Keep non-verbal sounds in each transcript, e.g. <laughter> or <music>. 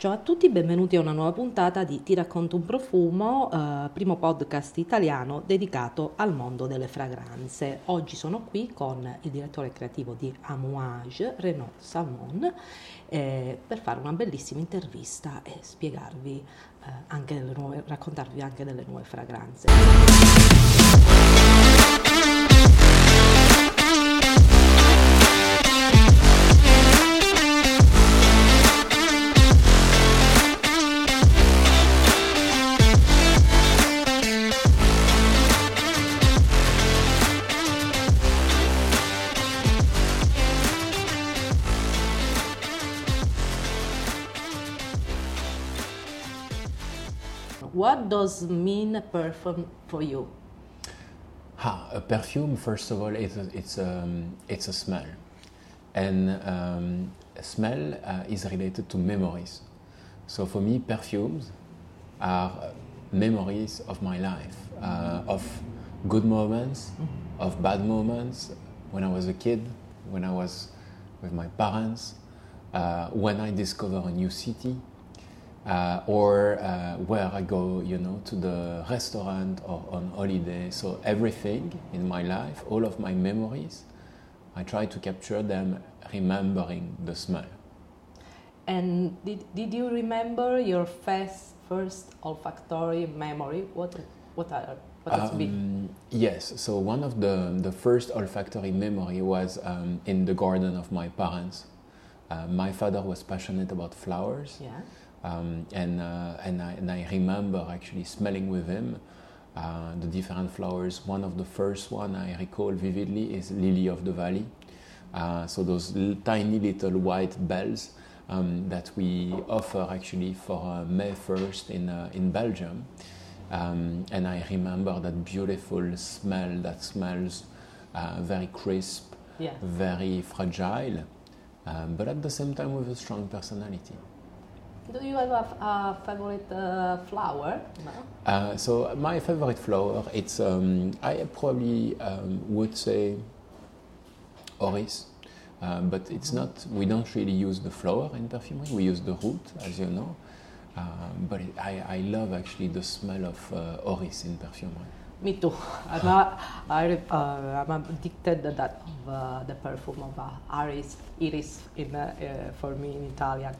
Ciao a tutti, benvenuti a una nuova puntata di Ti racconto un profumo, eh, primo podcast italiano dedicato al mondo delle fragranze. Oggi sono qui con il direttore creativo di Amouage, Renaud Salmon, eh, per fare una bellissima intervista e spiegarvi eh, anche nuove, raccontarvi anche delle nuove fragranze. What does mean a perfume for you? Ah, a perfume, first of all, it's a, it's a, it's a smell. And um, smell uh, is related to memories. So for me, perfumes are memories of my life, uh, of good moments, mm-hmm. of bad moments, when I was a kid, when I was with my parents, uh, when I discover a new city, uh, or uh, where I go, you know, to the restaurant or on holiday. So everything in my life, all of my memories, I try to capture them remembering the smell. And did, did you remember your first, first olfactory memory? What, what are what has um, been? Yes, so one of the, the first olfactory memory was um, in the garden of my parents. Uh, my father was passionate about flowers. Yeah. Um, and, uh, and, I, and I remember actually smelling with him uh, the different flowers. One of the first one I recall vividly is lily of the valley. Uh, so those tiny little white bells um, that we offer actually for uh, May 1st in, uh, in Belgium. Um, and I remember that beautiful smell that smells uh, very crisp, yeah. very fragile, um, but at the same time with a strong personality. Do you have a, a favorite uh, flower? No? Uh, so my favorite flower, it's um, I probably um, would say orris, uh, but it's not. We don't really use the flower in perfumery. We use the root, as you know. Um, but it, I, I love actually the smell of uh, orris in perfumery. Me too. <laughs> I'm, a, I, uh, I'm addicted to that of uh, the perfume of uh, iris, iris in, uh, uh, for me in Italian.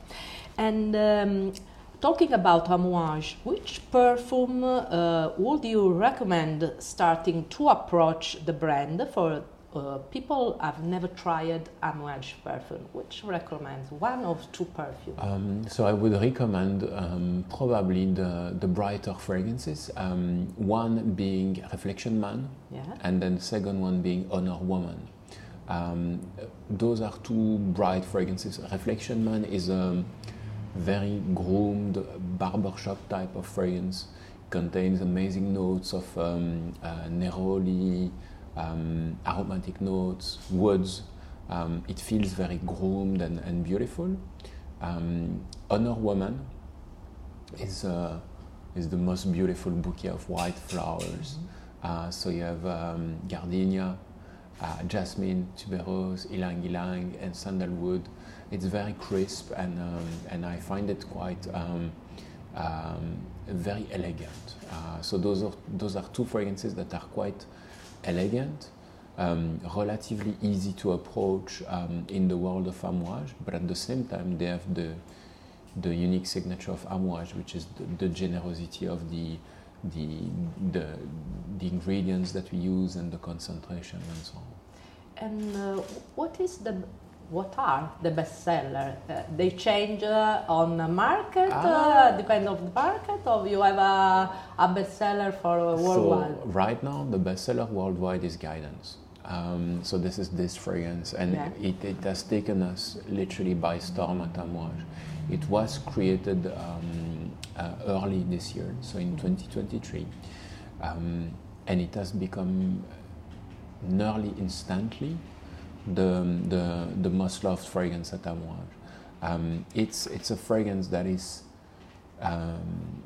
And um, talking about Amouage, which perfume uh, would you recommend starting to approach the brand for uh, people have never tried Amouage perfume, which recommends one of two perfumes? Um, so I would recommend um, probably the, the brighter fragrances. Um, one being Reflection Man, yeah. and then the second one being Honor Woman. Um, those are two bright fragrances. Reflection Man is a very groomed barbershop type of fragrance. Contains amazing notes of um, uh, neroli um, aromatic notes, woods. Um, it feels very groomed and, and beautiful. Um, Honor Woman is, uh, is the most beautiful bouquet of white flowers. Mm-hmm. Uh, so you have um, gardenia, uh, jasmine, tuberose, ylang ylang, and sandalwood. It's very crisp, and, um, and I find it quite um, very elegant. Uh, so those are, those are two fragrances that are quite elegant, um, relatively easy to approach um, in the world of Amouage, but at the same time they have the the unique signature of Amouage, which is the, the generosity of the, the the the ingredients that we use and the concentration and so on. And uh, what is the what are the bestseller? Uh, they change uh, on the market, ah. uh, depend on the market, or you have a, a bestseller for worldwide? So right now, the bestseller worldwide is Guidance. Um, so this is this fragrance, and yeah. it, it, has taken us literally by storm at Amouage. It was created um, uh, early this year, so in 2023, um, and it has become nearly instantly the, the, the most loved fragrance at Amouage. Um, it's, it's a fragrance that is, um,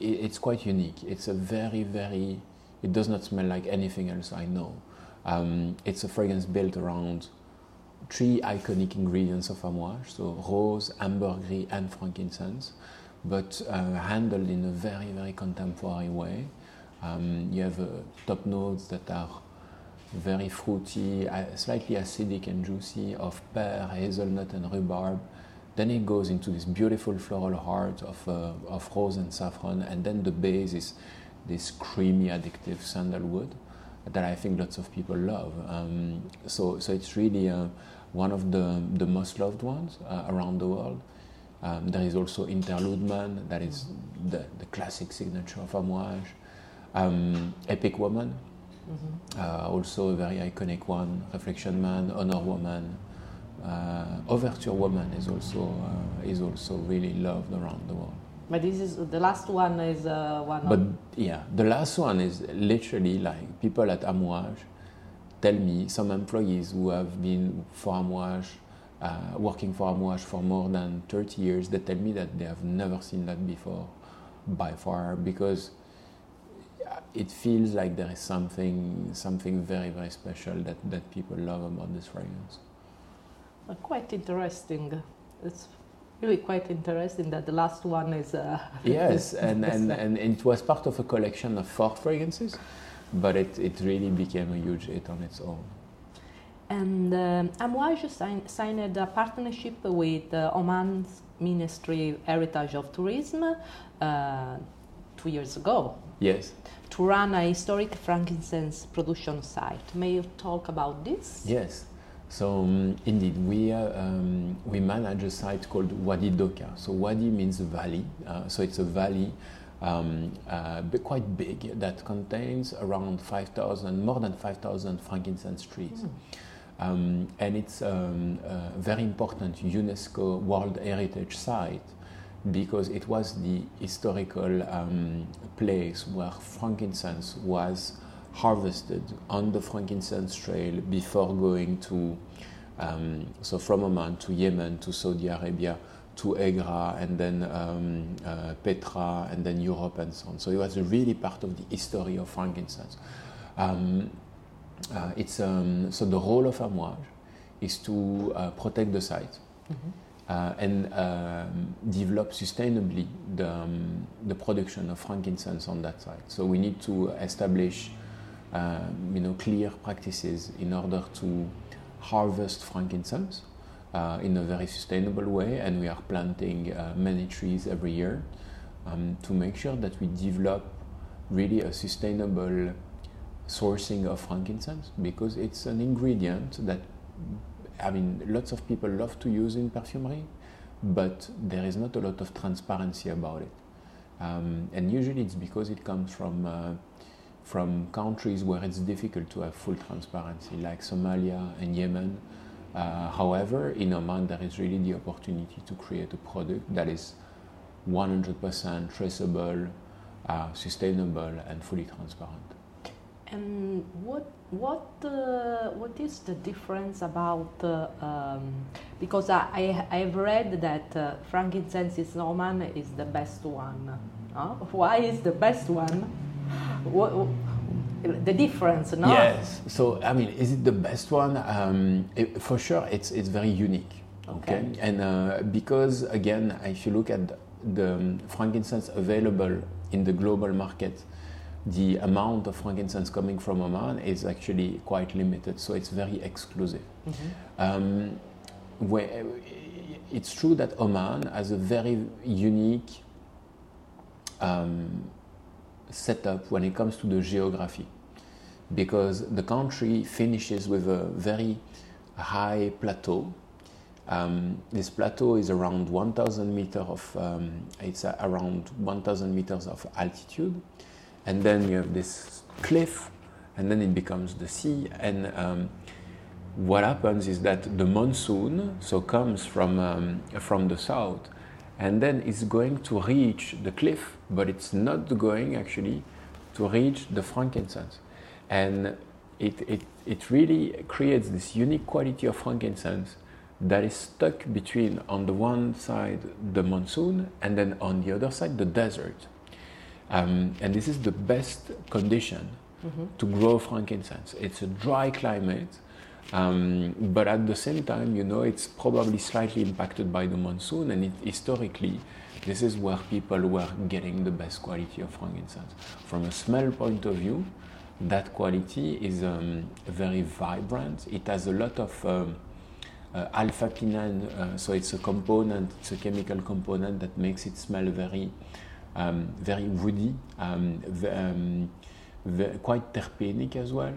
it, it's quite unique. It's a very, very, it does not smell like anything else I know. Um, it's a fragrance built around three iconic ingredients of amouage, so rose, ambergris, and frankincense, but uh, handled in a very, very contemporary way. Um, you have uh, top notes that are very fruity, slightly acidic and juicy of pear, hazelnut, and rhubarb. Then it goes into this beautiful floral heart of, uh, of rose and saffron, and then the base is this creamy, addictive sandalwood that I think lots of people love. Um, so, so it's really uh, one of the, the most loved ones uh, around the world. Um, there is also Interlude Man, that is the, the classic signature of Amouage. Um, Epic Woman, mm-hmm. uh, also a very iconic one. Reflection Man, Honor Woman. Uh, Overture Woman is also, uh, is also really loved around the world. But this is the last one is uh, one. But yeah, the last one is literally like people at Amouage tell me some employees who have been for Amouage, uh, working for Amouage for more than 30 years, they tell me that they have never seen that before, by far, because it feels like there is something something very very special that, that people love about this fragrance. Uh, quite interesting. It's really quite interesting that the last one is. Uh, <laughs> yes, and, and, <laughs> and it was part of a collection of four fragrances, but it, it really became a huge hit on its own. And um, Amouage sign, signed a partnership with uh, Oman's Ministry Heritage of Tourism uh, two years ago. Yes. To run a historic frankincense production site. May you talk about this? Yes. So um, indeed, we, uh, um, we manage a site called Wadi Doka. So Wadi means valley. Uh, so it's a valley um, uh, quite big that contains around 5,000, more than 5,000 frankincense trees. Mm. Um, and it's um, a very important UNESCO World Heritage Site because it was the historical um, place where frankincense was harvested on the frankincense trail before going to, um, so from Oman to Yemen to Saudi Arabia to Egra and then um, uh, Petra and then Europe and so on. So it was really part of the history of frankincense. Um, uh, it's, um, so the role of Amouage is to uh, protect the site. Mm-hmm. Uh, and um, develop sustainably the, um, the production of frankincense on that site. So we need to establish um, you know, clear practices in order to harvest frankincense uh, in a very sustainable way, and we are planting uh, many trees every year um, to make sure that we develop really a sustainable sourcing of frankincense because it's an ingredient that I mean lots of people love to use in perfumery, but there is not a lot of transparency about it. Um, and usually it's because it comes from uh, from countries where it's difficult to have full transparency, like Somalia and Yemen. Uh, however, in Oman, there is really the opportunity to create a product that is 100% traceable, uh, sustainable, and fully transparent. And what what uh, what is the difference about uh, um, because I I have read that uh, frankincense in Oman is the best one. Why is the best one? what, the difference, no? Yes. So, I mean, is it the best one? Um, it, for sure, it's it's very unique. Okay. okay? And uh, because again, if you look at the um, frankincense available in the global market, the amount of frankincense coming from Oman is actually quite limited. So it's very exclusive. Mm-hmm. Um, where, it's true that Oman has a very unique um, setup when it comes to the geography because the country finishes with a very high plateau. Um, this plateau is around 1,000 meters of um, it's around 1,000 meters of altitude, and then you have this cliff, and then it becomes the sea. And um, what happens is that the monsoon so comes from um, from the south, and then it's going to reach the cliff, but it's not going actually to reach the frankincense. And it, it, it really creates this unique quality of frankincense that is stuck between, on the one side, the monsoon, and then on the other side, the desert. Um, and this is the best condition mm-hmm. to grow frankincense. It's a dry climate, Um, but at the same time, you know, it's probably slightly impacted by the monsoon, and it, historically, this is where people were getting the best quality of frankincense. From a smell point of view, that quality is um, very vibrant. It has a lot of um, uh, alpha pinene, uh, so it's a component, it's a chemical component that makes it smell very, um, very woody, um, um, quite terpenic as well.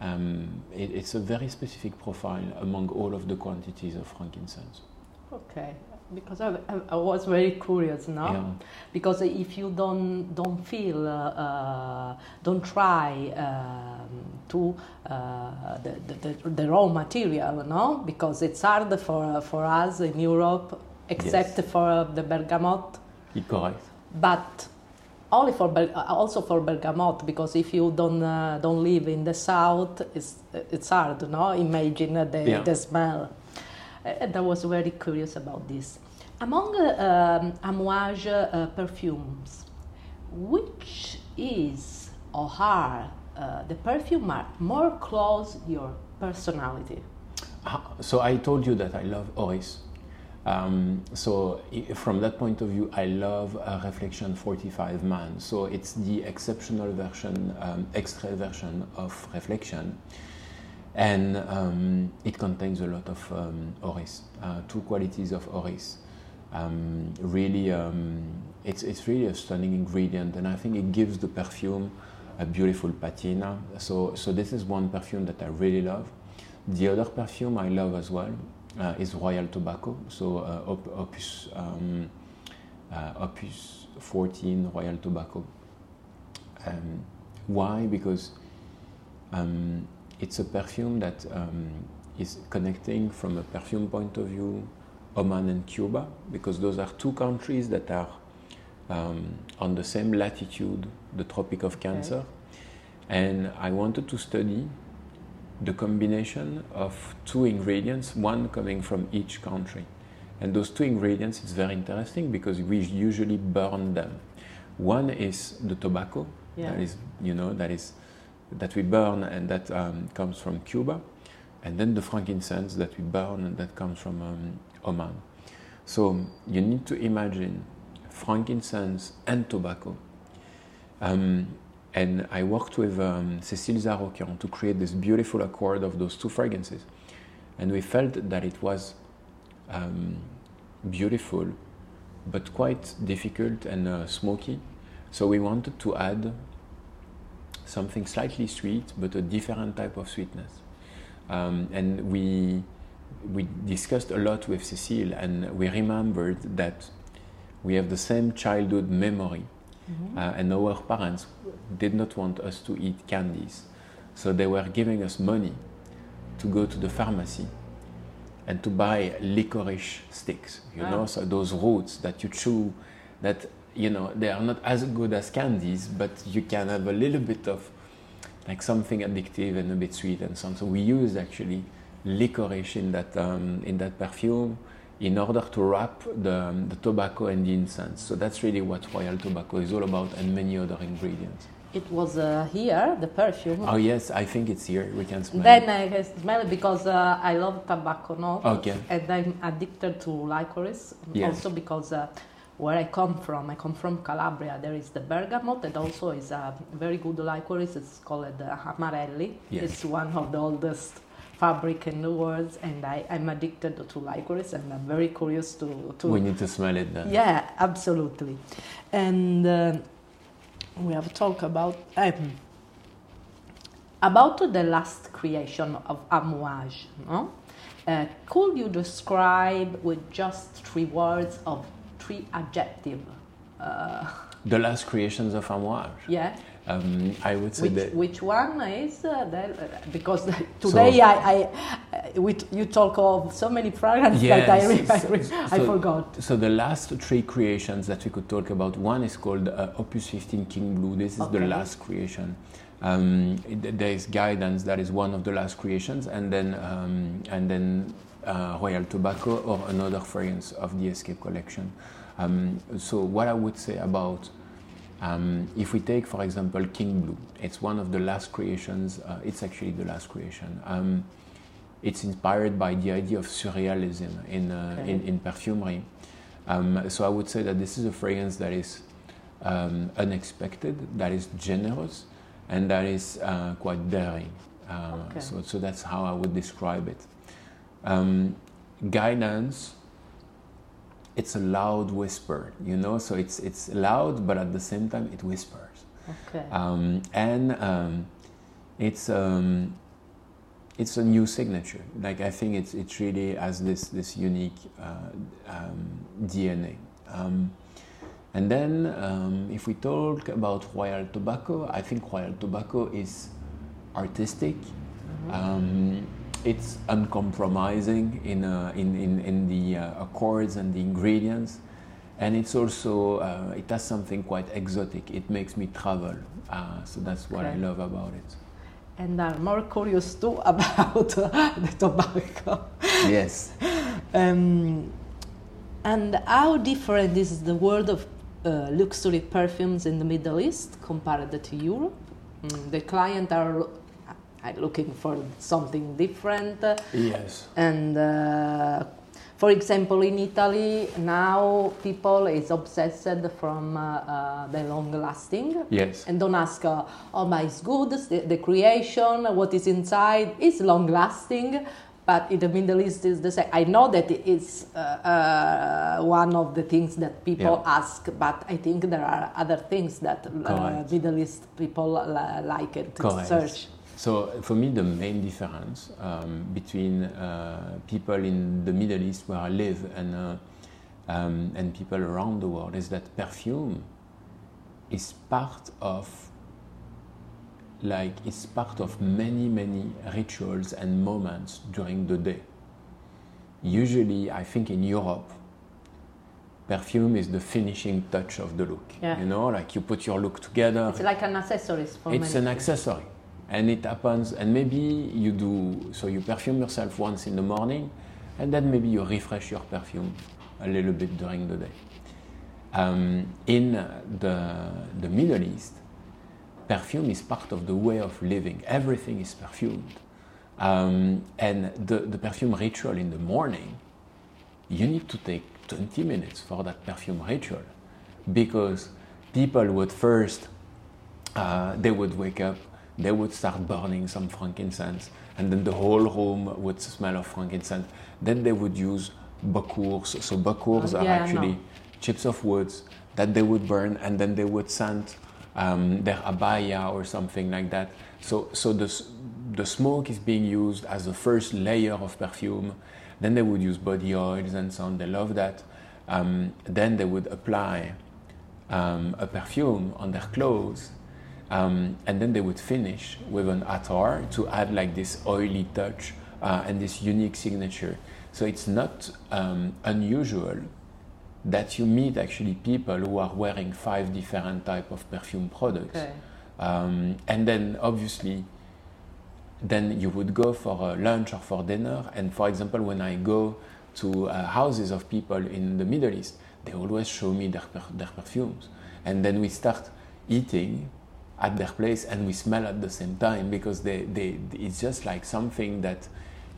Um, it, it's a very specific profile among all of the quantities of frankincense. Okay, because I, I, was very curious now. Yeah. Because if you don't don't feel, uh, uh, don't try um, to uh, the, the, the, raw material, no, because it's hard for for us in Europe, except yes. for the bergamot. Correct. But only for also for bergamot because if you don't uh, don't live in the south, it's it's hard, no? Imagine the yeah. the smell. And I was very curious about this. Among uh, um, Amouage uh, perfumes, which is or are uh, the perfume are more close your personality? So I told you that I love orris. Um, so from that point of view, I love a Reflection 45 man. So it's the exceptional version, um, extra version of Reflection. And um, it contains a lot of um, orris, uh, two qualities of orris. Um, really, um, it's, it's really a stunning ingredient, and I think it gives the perfume a beautiful patina. So, so this is one perfume that I really love. The other perfume I love as well uh, is Royal Tobacco. So uh, op Opus, um, uh, Opus 14 Royal Tobacco. Um, why? Because um, it's a perfume that um, is connecting from a perfume point of view Oman and Cuba, because those are two countries that are um, on the same latitude, the Tropic of Cancer. Okay. And I wanted to study the combination of two ingredients, one coming from each country. And those two ingredients is very interesting because we usually burn them. One is the tobacco, yeah. that is, you know, that is that we burn and that um, comes from Cuba, and then the frankincense that we burn and that comes from um, Oman. So you need to imagine frankincense and tobacco. Um, and I worked with um, Cécile Zarokian to create this beautiful accord of those two fragrances. And we felt that it was um, beautiful, but quite difficult and uh, smoky. So we wanted to add something slightly sweet, but a different type of sweetness. Um, and we we discussed a lot with Cecile, and we remembered that we have the same childhood memory, mm-hmm. uh, and our parents did not want us to eat candies, so they were giving us money to go to the pharmacy and to buy licorice sticks. You ah. know, so those roots that you chew, that you know they are not as good as candies, but you can have a little bit of like something addictive and a bit sweet and so on. So we used actually licorice in that, um, in that perfume in order to wrap the, um, the tobacco and the incense. So that's really what Royal Tobacco is all about and many other ingredients. It was uh, here, the perfume. Oh yes, I think it's here. We can smell then it. Then I can smell it because uh, I love tobacco notes. Okay. And I'm addicted to licorice. Yes. Also because uh, where I come from, I come from Calabria. There is the bergamot that also is a very good licorice. It's called the Amarelli. Yes. It's one of the oldest fabric the world and I, I'm addicted to licorice and I'm very curious to, to We need to smell it then. Yeah, absolutely. And uh, we have talked about um, about the last creation of Amouage. No? Uh, could you describe with just three words of three adjectives? Uh, the last creations of Amouage? Yeah. Um, I would say which, that which one is uh, that, uh, because <laughs> today so, I, I we, you talk of so many fragrances yes, that I, I, so, I, forgot. So the last three creations that we could talk about, one is called uh, Opus 15 King Blue. This is okay. the last creation. Um, there is Guidance, that is one of the last creations, and then um, and then uh, Royal Tobacco or another fragrance of the Escape collection. Um, so what I would say about um, if we take, for example, King Blue, it's one of the last creations, uh, it's actually the last creation. Um, it's inspired by the idea of surrealism in, uh, Okay. in, in perfumery. Um, so I would say that this is a fragrance that is um, unexpected, that is generous, and that is uh, quite daring. Uh, Okay. so, so that's how I would describe it. Um, guidance, it's a loud whisper, you know, so it's, it's loud, but at the same time it whispers. Okay. Um, and um, it's, um, it's a new signature. Like I think it's, it really has this, this unique uh, um, DNA. Um, and then, um, if we talk about Royal Tobacco, I think Royal Tobacco is artistic. Um, it's uncompromising in, uh, in, in, in the uh, accords and the ingredients. And it's also, uh, it has something quite exotic. It makes me travel. Uh, so that's what I love about it. and I'm more curious too <laughs> about uh, the tobacco. Yes. <laughs> Um, and how different is the world of uh, luxury perfumes in the Middle East compared to Europe? Mm, the client are, are looking for something different, uh, Yes. and uh, for example, in Italy now people is obsessed from uh, uh, the long lasting Yes. and don't ask, uh, oh, my, it's good, the, the creation, what is inside, is long lasting. But in the Middle East is the same. I know that it is uh, uh, one of the things that people Yeah. ask, but I think there are other things that uh, Middle East people li- like it to Correct. search. So for me, the main difference um, between uh, people in the Middle East where I live and uh, um, and people around the world is that perfume is part of like it's part of many many rituals and moments during the day. Usually, I think in Europe, perfume is the finishing touch of the look. Yeah. You know, like you put your look together. It's like an accessories for It's many an accessory. And it happens, and maybe you do, so you perfume yourself once in the morning, and then maybe you refresh your perfume a little bit during the day. Um, in the, the Middle East, perfume is part of the way of living. Everything is perfumed. Um, and the, the perfume ritual in the morning, you need to take 20 minutes for that perfume ritual because people would first uh, they would wake up, they would start burning some frankincense, and then the whole room would smell of frankincense. Then they would use bakurs. So bakurs Oh, are yeah, I actually know. chips of woods that they would burn, and then they would scent um, their abaya or something like that. So, so the, the smoke is being used as the first layer of perfume. Then they would use body oils and so on. They love that. Um, then they would apply um, a perfume on their clothes, um, and then they would finish with an attar to add like this oily touch uh, and this unique signature. So it's not um, unusual that you meet actually people who are wearing five different type of perfume products, Okay. um, and then obviously. Then you would go for lunch or for dinner, and for example, when I go to uh, houses of people in the Middle East, they always show me their, per- their perfumes. And then we start eating at their place and we smell at the same time because they, they, it's just like something that,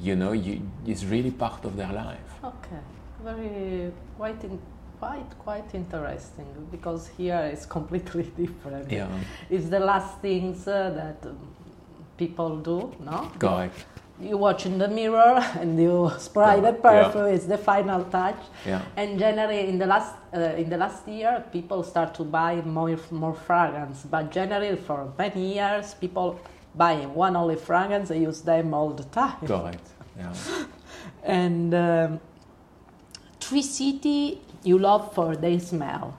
you know, you, is really part of their life. Okay, very quite in, quite quite interesting because here it's <laughs> completely different. Yeah, It's the last things uh, that um, people do, no? correct. You watch in the mirror <laughs> and you spray the Yeah. perfume. It's the final touch. Yeah, And generally, in the last uh, in the last year, people start to buy more more fragrance. But generally, for many years, people buying one only fragrance. They use them all the time. correct. Yeah. <laughs> And um, Tree City, you love for their smell.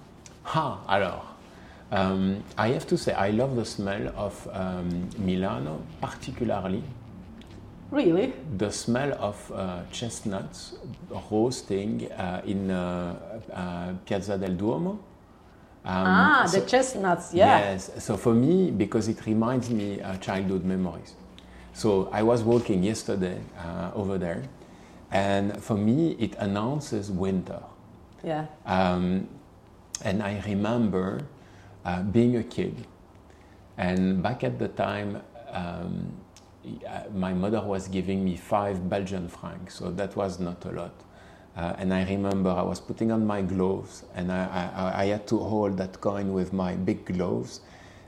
Ah, alors, um, I have to say, I love the smell of um, Milano, particularly Really? the smell of uh, chestnuts roasting uh, in uh, uh, Piazza del Duomo. Um, ah, so- the chestnuts, yeah. Yes. So for me, because it reminds me uh, childhood memories. So I was walking yesterday uh, over there, and for me, it announces winter. Yeah. Um, and I remember uh, being a kid, and back at the time, um, my mother was giving me five Belgian francs, so that was not a lot. Uh, and I remember I was putting on my gloves, and I, I, I, had to hold that coin with my big gloves,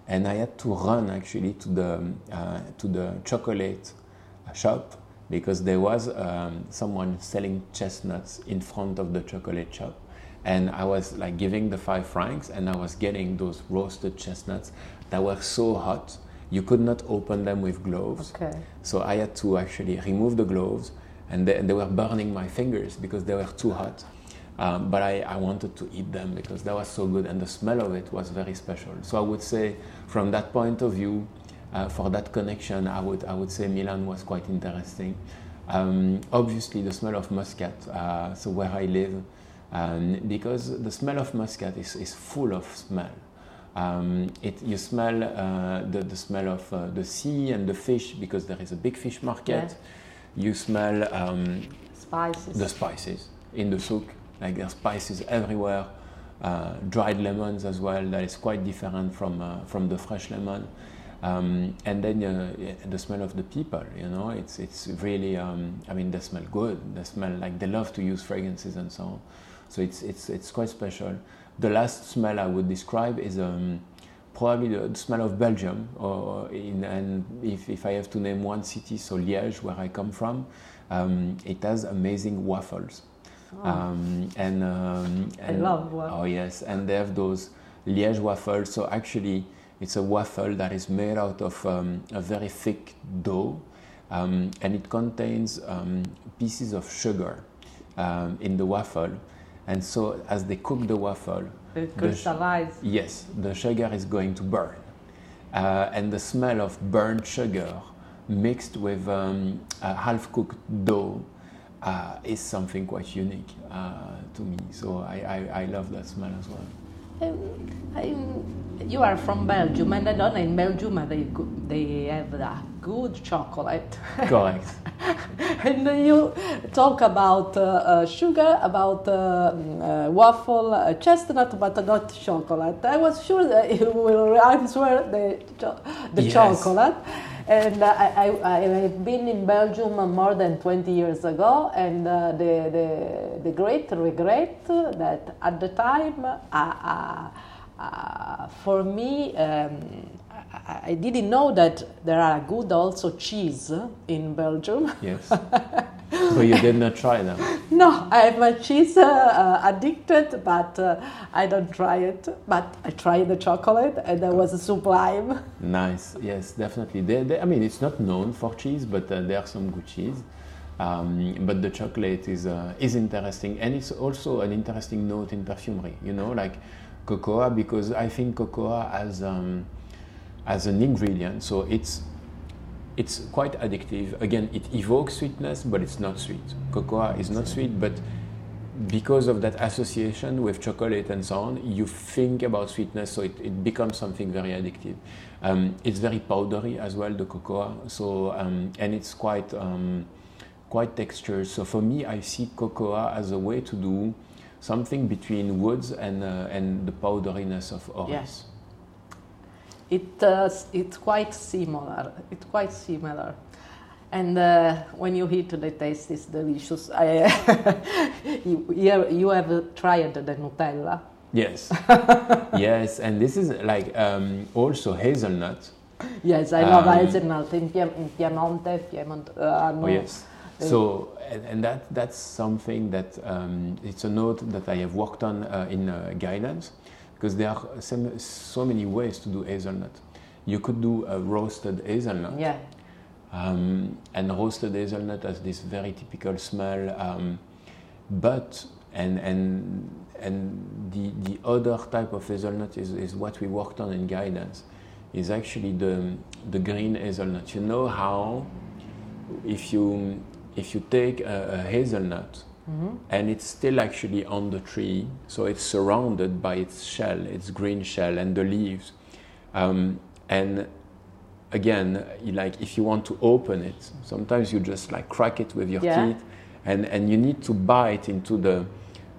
and I had to run actually to the uh, to the chocolate shop because there was um, someone selling chestnuts in front of the chocolate shop, and I was like giving the five francs, and I was getting those roasted chestnuts that were so hot you could not open them with gloves. Okay. So I had to actually remove the gloves, and they, and they were burning my fingers because they were too hot. Um, but I, I wanted to eat them because that was so good, and the smell of it was very special. So I would say, from that point of view, uh, for that connection, I would I would say Milan was quite interesting. Um, obviously, the smell of Muscat. Uh, so where I live, um, because the smell of Muscat is, is full of smell. Um, it, you smell uh, the, the smell of uh, the sea and the fish because there is a big fish market. Yeah. You smell um, spices. the spices in the souk. Like there's spices everywhere. Uh, dried lemons as well. That is quite different from uh, from the fresh lemon. Um, and then uh, the smell of the people. You know, it's it's really. Um, I mean, they smell good. They smell like they love to use fragrances and so on. So it's it's it's quite special. The last smell I would describe is um, probably the, smell of Belgium, or in, and if, if I have to name one city, so Liège, where I come from, um, it has amazing waffles. Oh. Um, and, um, I love waffles. Oh yes, and they have those Liège waffles. So actually, it's a waffle that is made out of um, a very thick dough, um, and it contains um, pieces of sugar um, in the waffle. And so, as they cook the waffle, It crystallizes. yes, the sugar is going to burn. Uh, and the smell of burnt sugar mixed with um, a half cooked dough uh, is something quite unique uh, to me. So, I, I, I love that smell as well. I'm- you are from Belgium, and I don't know in Belgium they they have a good chocolate. Correct. <laughs> and you talk about uh, uh, sugar, about uh, uh, waffle, uh, chestnut, but not chocolate. I was sure that you will answer the cho- the Yes. chocolate. And uh, I, I, I have been in Belgium more than 20 years ago, and uh, the, the, the great regret that at the time, uh, for me, um, I, I didn't know that there are good also cheese in Belgium. Yes. <laughs> so, you did not try them? <laughs> No, I'm a cheese uh, addicted, but uh, I don't try it. But I tried the chocolate, and that was sublime. Nice. Yes, definitely. They, they, I mean, it's not known for cheese, but uh, there are some good cheese. Um, but the chocolate is uh, is interesting, and it's also an interesting note in perfumery. You know, like cocoa, because I think cocoa as um, as an ingredient, so it's it's quite addictive. Again, it evokes sweetness, but it's not sweet. Cocoa is not sweet, but because of that association with chocolate and so on, you think about sweetness, so it, it becomes something very addictive. Um, it's very powdery as well, the cocoa. So um, and it's quite um, quite textured. So for me, I see cocoa as a way to do something between woods and uh, and the powderiness of orris. Yes. It uh, it's quite similar. It's quite similar. And uh, when you eat, the taste is delicious. I, <laughs> you, you have- tried the Nutella. Yes, <laughs> yes, and this is like um, also hazelnut. Yes, I love Um, hazelnut in, in Piemonte. Piemont, uh, hanno- Oh yes. So and, and that that's something that um, it's a note that I have worked on uh, in uh, guidance because there are some, so many ways to do hazelnut. You could do a roasted hazelnut, Yeah, um, and roasted hazelnut has this very typical smell. Um, but and and and the the other type of hazelnut is, is what we worked on in guidance, is actually the the green hazelnut. You know how if you if you take a, a hazelnut and it's still actually on the tree, so it's surrounded by its shell, its green shell and the leaves, um, and again, like if you want to open it, sometimes you just like crack it with your Yeah. teeth, and and you need to bite into the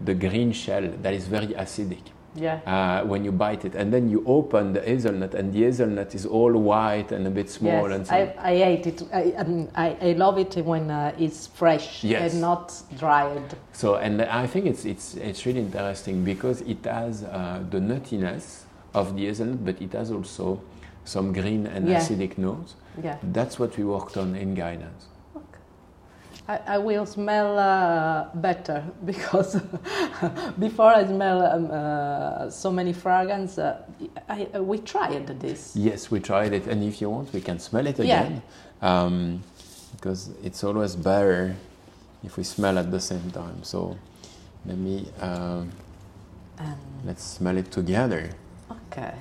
the green shell that is very acidic. Yeah. uh, when you bite it, and then you open the hazelnut, and the hazelnut is all white and a bit small yes, and so. I, I hate it. I, um, I, I love it when uh, it's fresh Yes. and not dried. So, and I think it's it's it's really interesting because it has uh, the nuttiness of the hazelnut, but it has also some green and Yeah. acidic notes. Yeah. That's what we worked on in guidance. I, I will smell uh, better <laughs> because <laughs> before I smell um, uh, so many fragrance, uh, I, I, we tried this. Yes, we tried it, and if you want, we can smell it Yeah. again, um, because it's always better if we smell at the same time. So, let me um, let's smell it together. okay.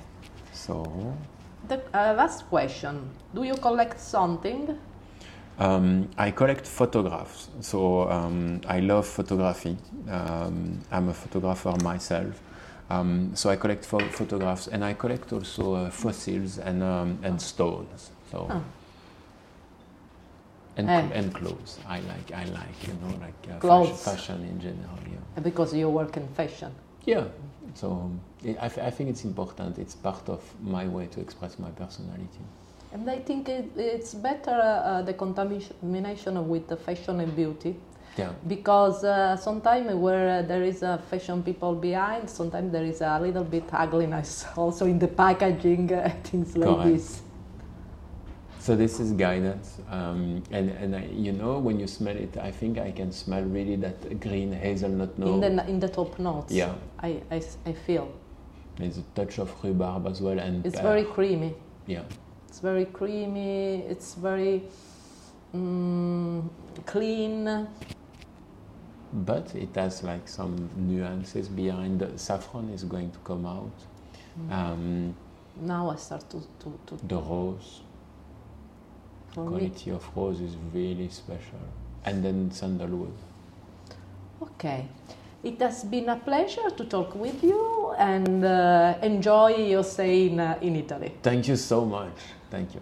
So, The uh, last question: Do you collect something? Um, I collect photographs, so um, I love photography. Um, I'm a photographer myself, um, so I collect pho- photographs, and I collect also uh, fossils and um, and stones. So Oh. and and clothes. I like I like you know like uh, Clothes. Fashion, fashion in general. Yeah. Because you work in fashion. Yeah. So I, I think it's important. It's part of my way to express my personality. And I think it, it's better uh, the contamination with the fashion and beauty Yeah. because uh, sometimes where uh, there is a fashion people behind, sometimes there is a little bit ugliness <laughs> also in the packaging, uh, <laughs> things like Correct. this. So this is guidance, um, and and I, you know when you smell it, I think I can smell really that green hazelnut note. In the in the top notes, Yeah. I I feel There's a touch of rhubarb as well, and it's pear. very creamy. yeah, It's very creamy. It's very mm, clean. but it has like some nuances behind. The saffron is going to come out. Mm. Um, Now I start to to, to the rose for me. quality of rose is really special, and then sandalwood. Okay. It has been a pleasure to talk with you and uh, enjoy your stay in, uh, in Italy. Thank you so much. Thank you.